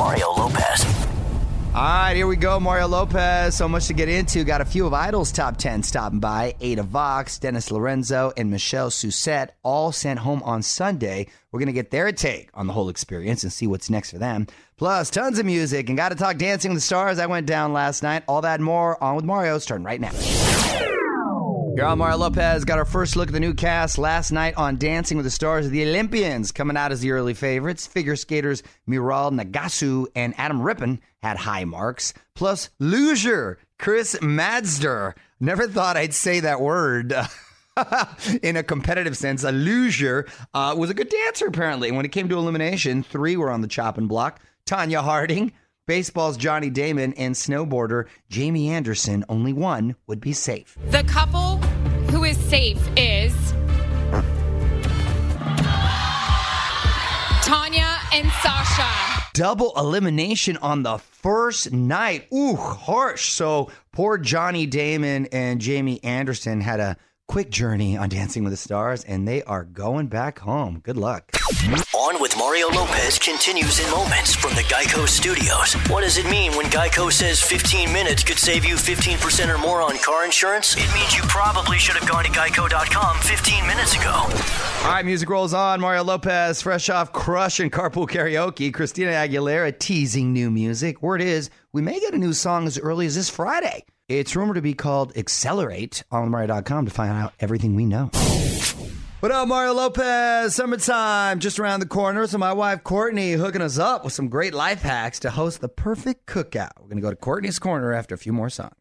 Mario Lopez. All right, here we go. Mario Lopez. So much to get into. Got a few of Idol's top 10 stopping by. Ada Vox, Dennis Lorenzo, and Michelle Sussett all sent home on Sunday. We're going to get their take on the whole experience and see what's next for them. Plus, tons of music and got to talk Dancing with the Stars. I went down last night. All that more on with Mario starting right now. You're on Mario Lopez. Got our first look at the new cast last night on Dancing with the Stars. of The Olympians coming out as the early favorites. Figure skaters Mirai Nagasu and Adam Rippon had high marks. Plus, loser Chris Mazdzer. Never thought I'd say that word. in a competitive sense, a loser uh, was a good dancer, apparently. When it came to elimination, three were on the chopping block. Tonya Harding, baseball's Johnny Damon, and snowboarder Jamie Anderson. Only one would be safe. The couple who is safe is Tonya and Sasha. Double elimination on the first night. Ooh, harsh. So poor Johnny Damon and Jamie Anderson had a quick journey on Dancing with the Stars, and they are going back home. Good luck. On with Mario Lopez continues in moments from the Geico Studios. What does it mean when Geico says 15 minutes could save you 15% or more on car insurance? It means you probably should have gone to geico.com 15 minutes ago. All right, music rolls on. Mario Lopez, fresh off Crush and Carpool Karaoke. Christina Aguilera teasing new music. Word is, we may get a new song as early as this Friday. It's rumored to be called Accelerate on Mario.com to find out everything we know. What up, Mario Lopez? Summertime just around the corner. So, my wife Courtney hooking us up with some great life hacks to host the perfect cookout. We're going to go to Courtney's Corner after a few more songs.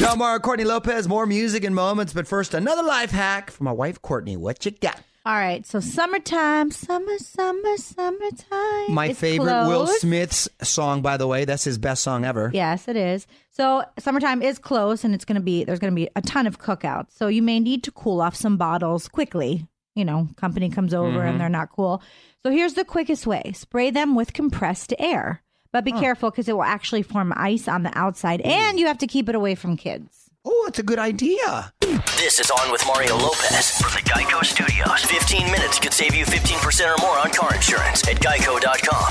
Now, Mario Courtney Lopez, more music and moments. But first, another life hack from my wife Courtney. What you got? All right, so summertime, summer, summer, summertime. My It's favorite Will. Smith's song, by the way. That's his best song ever. Yes, it is. So summertime is close, and it's going to be there's going to be a ton of cookouts. So you may need to cool off some bottles quickly. You know, company comes over Mhm. and they're not cool. So here's the quickest way: spray them with compressed air. But be careful because it will actually form ice on the outside, and you have to keep it away from kids. Oh, it's a good idea. This is On with Mario Lopez from the Geico Studios. 15 minutes could save you 15% or more on car insurance at geico.com.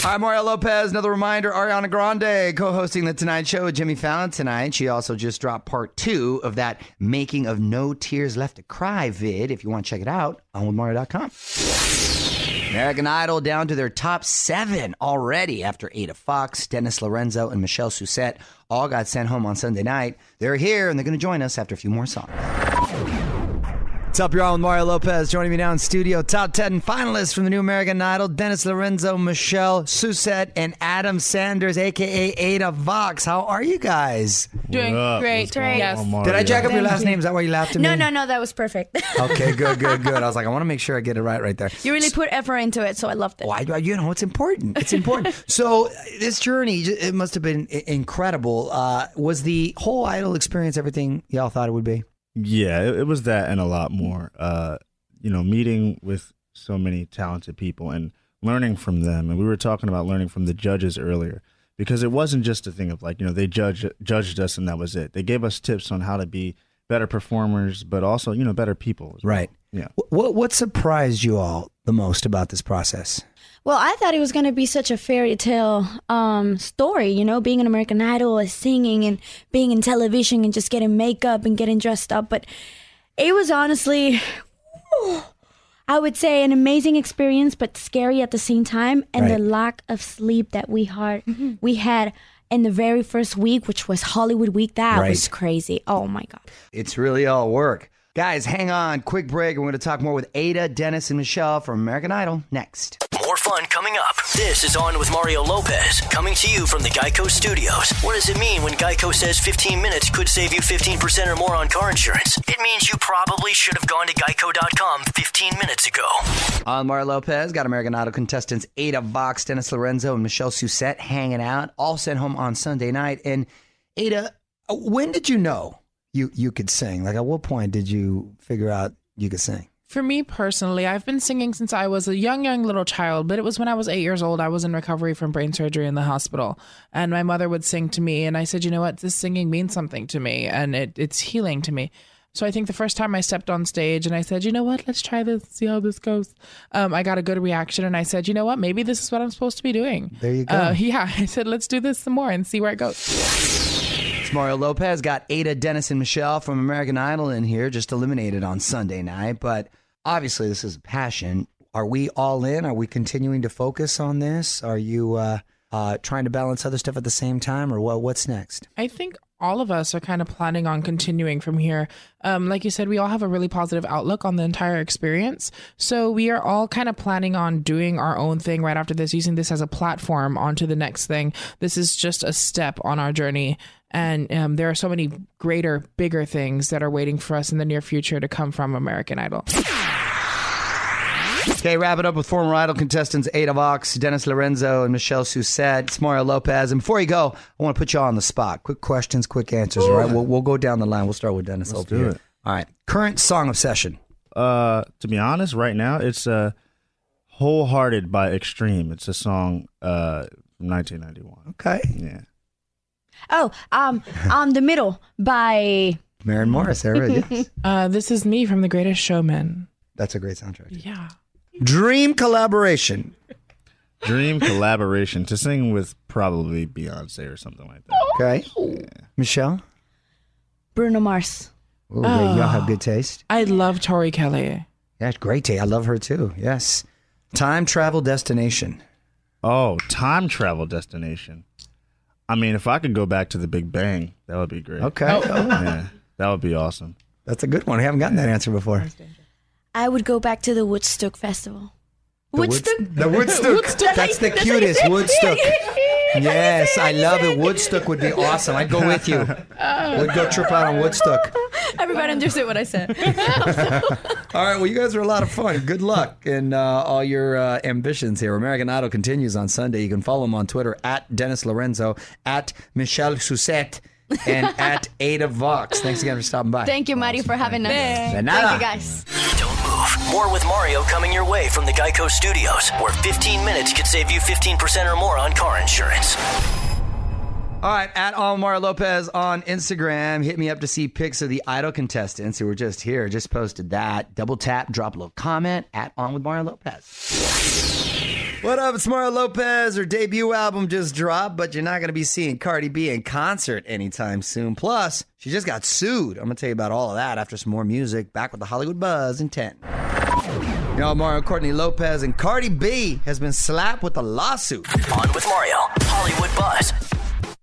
Hi, Mario Lopez. Another reminder Ariana Grande co hosting The Tonight Show with Jimmy Fallon tonight. She also just dropped part two of that Making of No Tears Left to Cry vid. If you want to check it out, on with Mario.com. American Idol down to their top seven already after Ada Vox, Dennis Lorenzo, and Michelle Sussett all got sent home on Sunday night. They're here and they're going to join us after a few more songs. What's up, y'all? With Mario Lopez joining me now in studio. Top 10 finalists from the new American Idol Dennis Lorenzo, Michelle Sussett, and Adam Sanders, aka Ada Vox. How are you guys? Doing great. Yes. Did I jack up your last name? Is that why you laughed at No, me? no, no, no. that was perfect. Okay, good, good, good. I was like, I want to make sure I get it right right there. you really put effort into it, so I loved it. Why? You know, it's important. It's important. so this journey, it must have been incredible. Uh, was the whole idol experience everything y'all thought it would be? Yeah, it, it was that and a lot more. Uh, you know, meeting with so many talented people and learning from them. And we were talking about learning from the judges earlier because it wasn't just a thing of like, you know, they judged judged us and that was it. They gave us tips on how to be better performers, but also, you know, better people. as well. Right. Yeah. What what surprised you all the most about this process? Well, I thought it was going to be such a fairy tale um, story, you know, being an American Idol, and singing and being in television and just getting makeup and getting dressed up. But it was honestly, I would say, an amazing experience, but scary at the same time. And Right. the lack of sleep that we had, we had in the very first week, which was Hollywood Week, that Right. was crazy. Oh my God. It's really all work. Guys, hang on. Quick break. We're going to talk more with Ada, Dennis, and Michelle from American Idol next. Fun coming up. This is On with Mario Lopez, coming to you from the Geico Studios. What does it mean when Geico says 15 minutes could save you 15% or more on car insurance? It means you probably should have gone to geico.com 15 minutes ago. On Mario Lopez, got American Idol contestants Ada Vox, Dennis Lorenzo, and Michelle Sussett hanging out, all sent home on Sunday night. And Ada, uh, when did you know you, you could sing? Like, at what point did you figure out you could sing? For me personally, I've been singing since I was a young, young little child, but it was when I was eight years old. I was in recovery from brain surgery in the hospital, and my mother would sing to me, and I said, you know what, this singing means something to me, and it, it's healing to me. So I think the first time I stepped on stage and I said, you know what, let's try this, see how this goes. Um, I got a good reaction, and I said, you know what, maybe this is what I'm supposed to be doing. There you go. Uh, yeah, I said, let's do this some more and see where it goes. It's Mario Lopez got Ada, Dennis, and Michelle from American Idol in here, just eliminated on Sunday night. But obviously, this is a passion. Are we all in? Are we continuing to focus on this? Are you uh, uh, trying to balance other stuff at the same time, or what? What's next? I think all of us are kind of planning on continuing from here. Um, like you said, we all have a really positive outlook on the entire experience. So we are all kind of planning on doing our own thing right after this, using this as a platform onto the next thing. This is just a step on our journey. And um, there are so many greater, bigger things that are waiting for us in the near future to come from American Idol. Okay, wrap it up with former Idol contestants Ada Vox, Dennis Lorenzo, and Michelle Sussett. It's Mario Lopez. And before you go, I want to put you all on the spot. Quick questions, quick answers. All right, we'll, we'll go down the line. We'll start with Dennis over do here. it. All right, current song obsession. Uh, to be honest, right now it's uh, "Hole Hearted" by Extreme. It's a song uh, from 1991. Okay, Yeah. Oh, um, um, The Middle by Maren Morris. There it is. Uh, this is me from The Greatest Showman. That's a great soundtrack. Yeah. Dream collaboration. Dream collaboration to sing with probably Beyonce or something like that. Okay, Michelle. Bruno Mars. Ooh, yeah, y'all have good taste. I love Tori Kelly. Yeah, great taste. I love her too. Yes. Time travel destination. Oh, time travel destination. I mean, if I could go back to the Big Bang, that would be great. Okay, oh. Yeah, that would be awesome. that's a good one. I haven't gotten that answer before. I would go back to the Woodstock Festival. Woodstock? The Woodstock. That's the cutest Woodstock. Yes, I love it. Woodstock would be awesome. I'd go with you. We'd go trip out on Woodstock. Everybody understood what I said. All right. Well, you guys are a lot of fun. Good luck in uh, all your uh, ambitions here. American Idol continues on Sunday. You can follow him on Twitter at Dennis Lorenzo, at Michelle Sussett. and at Ada Vox. Thanks again for stopping by. Thank you, Maddie, for having us. Thank you, guys. More with Mario coming your way from the Geico Studios, where 15 minutes could save you 15% or more on car insurance. All right, at Almar Lopez on Instagram. Hit me up to see pics of the Idol contestants who were just here. Just posted that. Double tap, drop a little comment at On with Mario Lopez. What up? It's Mario Lopez. Her debut album just dropped, but you're not going to be seeing Cardi B in concert anytime soon. Plus, she just got sued. I'm going to tell you about all of that after some more music. Back with the Hollywood Buzz in 10. You know, Mario Courtney Lopez and Cardi B has been slapped with a lawsuit. On with Mario, Hollywood Buzz.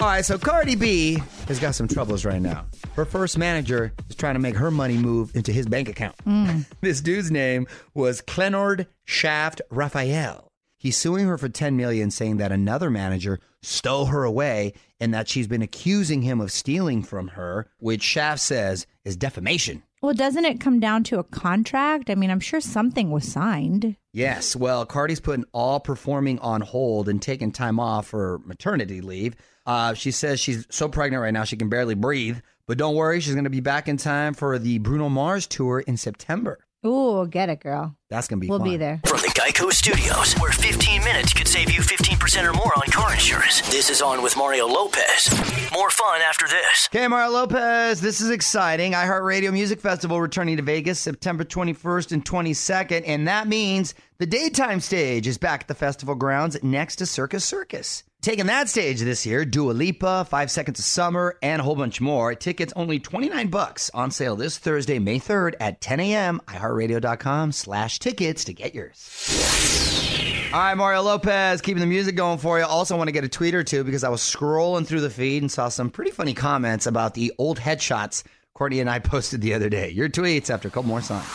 All right, so Cardi B has got some troubles right now. Her first manager is trying to make her money move into his bank account. Mm. this dude's name was Klenord Shaft Raphael. He's suing her for 10 million, saying that another manager stole her away and that she's been accusing him of stealing from her, which Shaft says is defamation. Well, doesn't it come down to a contract? I mean, I'm sure something was signed. Yes, well, Cardi's putting all performing on hold and taking time off for maternity leave. Uh, she says she's so pregnant right now she can barely breathe. But don't worry, she's going to be back in time for the Bruno Mars tour in September. Ooh, get it, girl. That's going to be We'll fun. be there. From the Geico Studios, where 15 minutes could save you 15% or more on car insurance. This is On with Mario Lopez. More fun after this. Okay, Mario Lopez, this is exciting. iHeartRadio Music Festival returning to Vegas September 21st and 22nd, and that means the daytime stage is back at the festival grounds next to Circus Circus. Taking that stage this year, Dua Lipa, Five Seconds of Summer, and a whole bunch more. Tickets only 29 bucks on sale this Thursday, May 3rd at 10 a.m. iHeartRadio.com slash tickets to get yours. All right, Mario Lopez, keeping the music going for you. Also, want to get a tweet or two because I was scrolling through the feed and saw some pretty funny comments about the old headshots Courtney and I posted the other day. Your tweets after a couple more songs.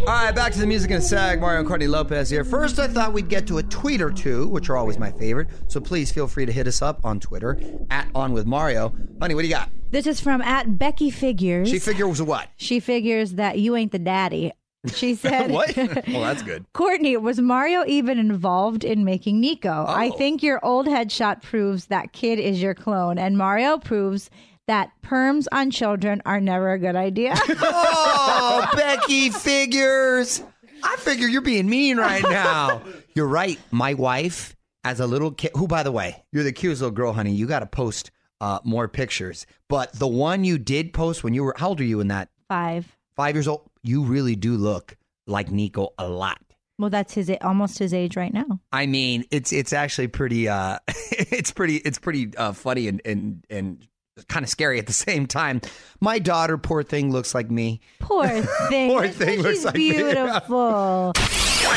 All right, back to the music and SAG. Mario and Courtney Lopez here. First, I thought we'd get to a tweet or two, which are always my favorite. So please feel free to hit us up on Twitter at On With Mario. Honey, what do you got? This is from at Becky Figures. She figures what? She figures that you ain't the daddy. She said, what? well, that's good. Courtney, was Mario even involved in making Nico? I Oh. think your old headshot proves that kid is your clone, and Mario proves that perms on children are never a good idea. Oh, Becky figures. I figure you're being mean right now. You're right. My wife, as a little kid, who, by the way, you're the cutest little girl, honey. You got to post uh, more pictures. But the one you did post when you were, how old are you in that? Five. Five years old? You really do look like Nico a lot. Well, that's his almost his age right now. I mean, it's it's actually pretty uh it's pretty it's pretty uh funny and and and kind of scary at the same time. My daughter, poor thing, looks like me. Poor thing. Poor thing She's looks like me. beautiful.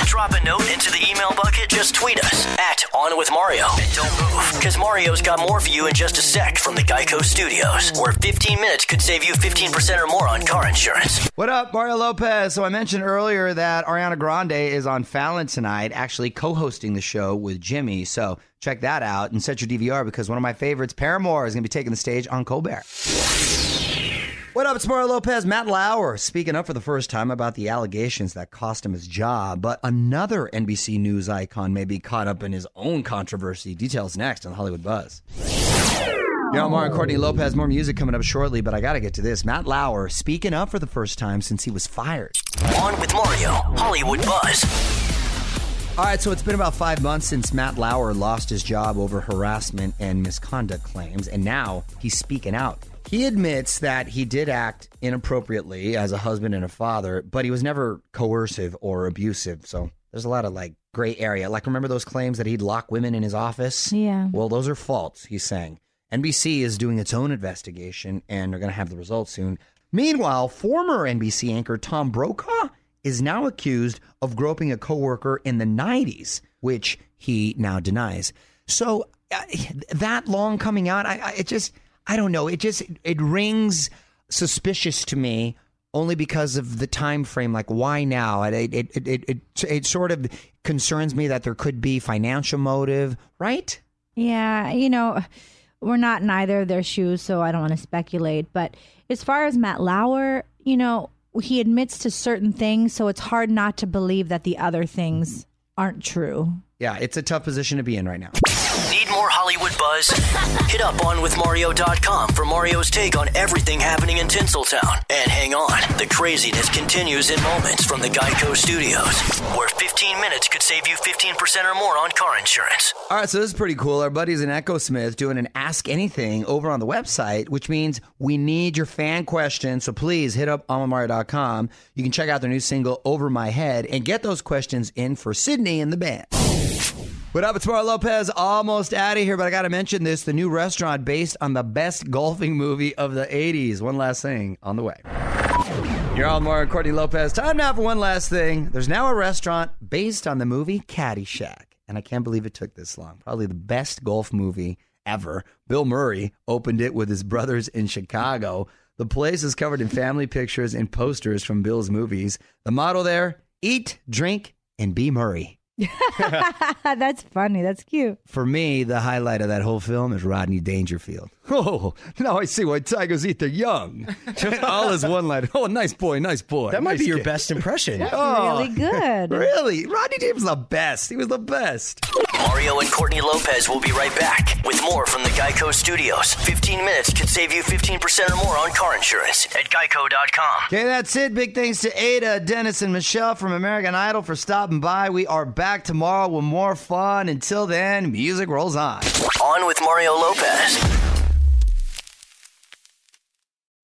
Drop a note into the email bucket? Just tweet us at On With Mario. And don't move, because Mario's got more for you in just a sec from the Geico Studios, where 15 minutes could save you 15% or more on car insurance. What up, Mario Lopez? So I mentioned earlier that Ariana Grande is on Fallon tonight, actually co-hosting the show with Jimmy. So check that out and set your DVR because one of my favorites, Paramore, is going to be taking the stage on Colbert. What up, it's Mario Lopez. Matt Lauer speaking up for the first time about the allegations that cost him his job, but another NBC News icon may be caught up in his own controversy. Details next on the Hollywood Buzz. Know, Mario Courtney Lopez, more music coming up shortly, but I got to get to this. Matt Lauer speaking up for the first time since he was fired. On with Mario, Hollywood Buzz. All right, so it's been about five months since Matt Lauer lost his job over harassment and misconduct claims, and now he's speaking out. He admits that he did act inappropriately as a husband and a father, but he was never coercive or abusive. So there's a lot of like gray area. Like, remember those claims that he'd lock women in his office? Yeah. Well, those are false, he's saying. NBC is doing its own investigation, and they're going to have the results soon. Meanwhile, former NBC anchor Tom Brokaw is now accused of groping a coworker in the 90s, which he now denies. So uh, that long coming out, I, I it just I don't know. It just it rings suspicious to me only because of the time frame. Like, why now? It it it it, it, it sort of concerns me that there could be financial motive, right? Yeah, you know, we're not in either of their shoes, so I don't want to speculate. But as far as Matt Lauer, you know, he admits to certain things, so it's hard not to believe that the other things aren't true. Yeah, it's a tough position to be in right now. Buzz? Hit up onwithmario.com for Mario's take on everything happening in Tinseltown. And hang on, the craziness continues in moments from the Geico Studios, where 15 minutes could save you 15% or more on car insurance. All right, so this is pretty cool. Our buddies in Echosmith doing an Ask Anything over on the website, which means we need your fan questions. So please hit up almamario.com. You can check out their new single, Over My Head, and get those questions in for Sydney and the band. What up? It's Mario Lopez. Almost out of here, but I got to mention this the new restaurant based on the best golfing movie of the 80s. One last thing on the way. You're on Mario and Courtney Lopez. Time now for one last thing. There's now a restaurant based on the movie Caddyshack. And I can't believe it took this long. Probably the best golf movie ever. Bill Murray opened it with his brothers in Chicago. The place is covered in family pictures and posters from Bill's movies. The motto there eat, drink, and be Murray. That's funny. That's cute. For me, the highlight of that whole film is Rodney Dangerfield. Oh, now I see why tigers eat their young. All is one line. Oh, nice boy, nice boy. That might nice be your kid. best impression. Oh, Really good. Really? Rodney James was the best. He was the best. Mario and Courtney Lopez will be right back with more from the Geico Studios. 15 minutes could save you 15% or more on car insurance at geico.com. Okay, that's it. Big thanks to Ada, Dennis, and Michelle from American Idol for stopping by. We are back tomorrow with more fun. Until then, music rolls on. On with Mario Lopez.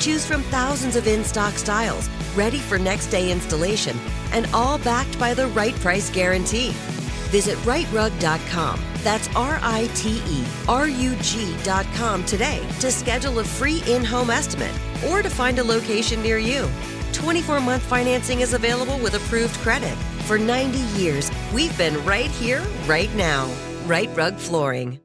Choose from thousands of in stock styles, ready for next day installation, and all backed by the right price guarantee. Visit riterug.com. That's R I T E R U G.com today to schedule a free in home estimate or to find a location near you. 24 month financing is available with approved credit. For 90 years, we've been right here, right now. Rite Rug Flooring.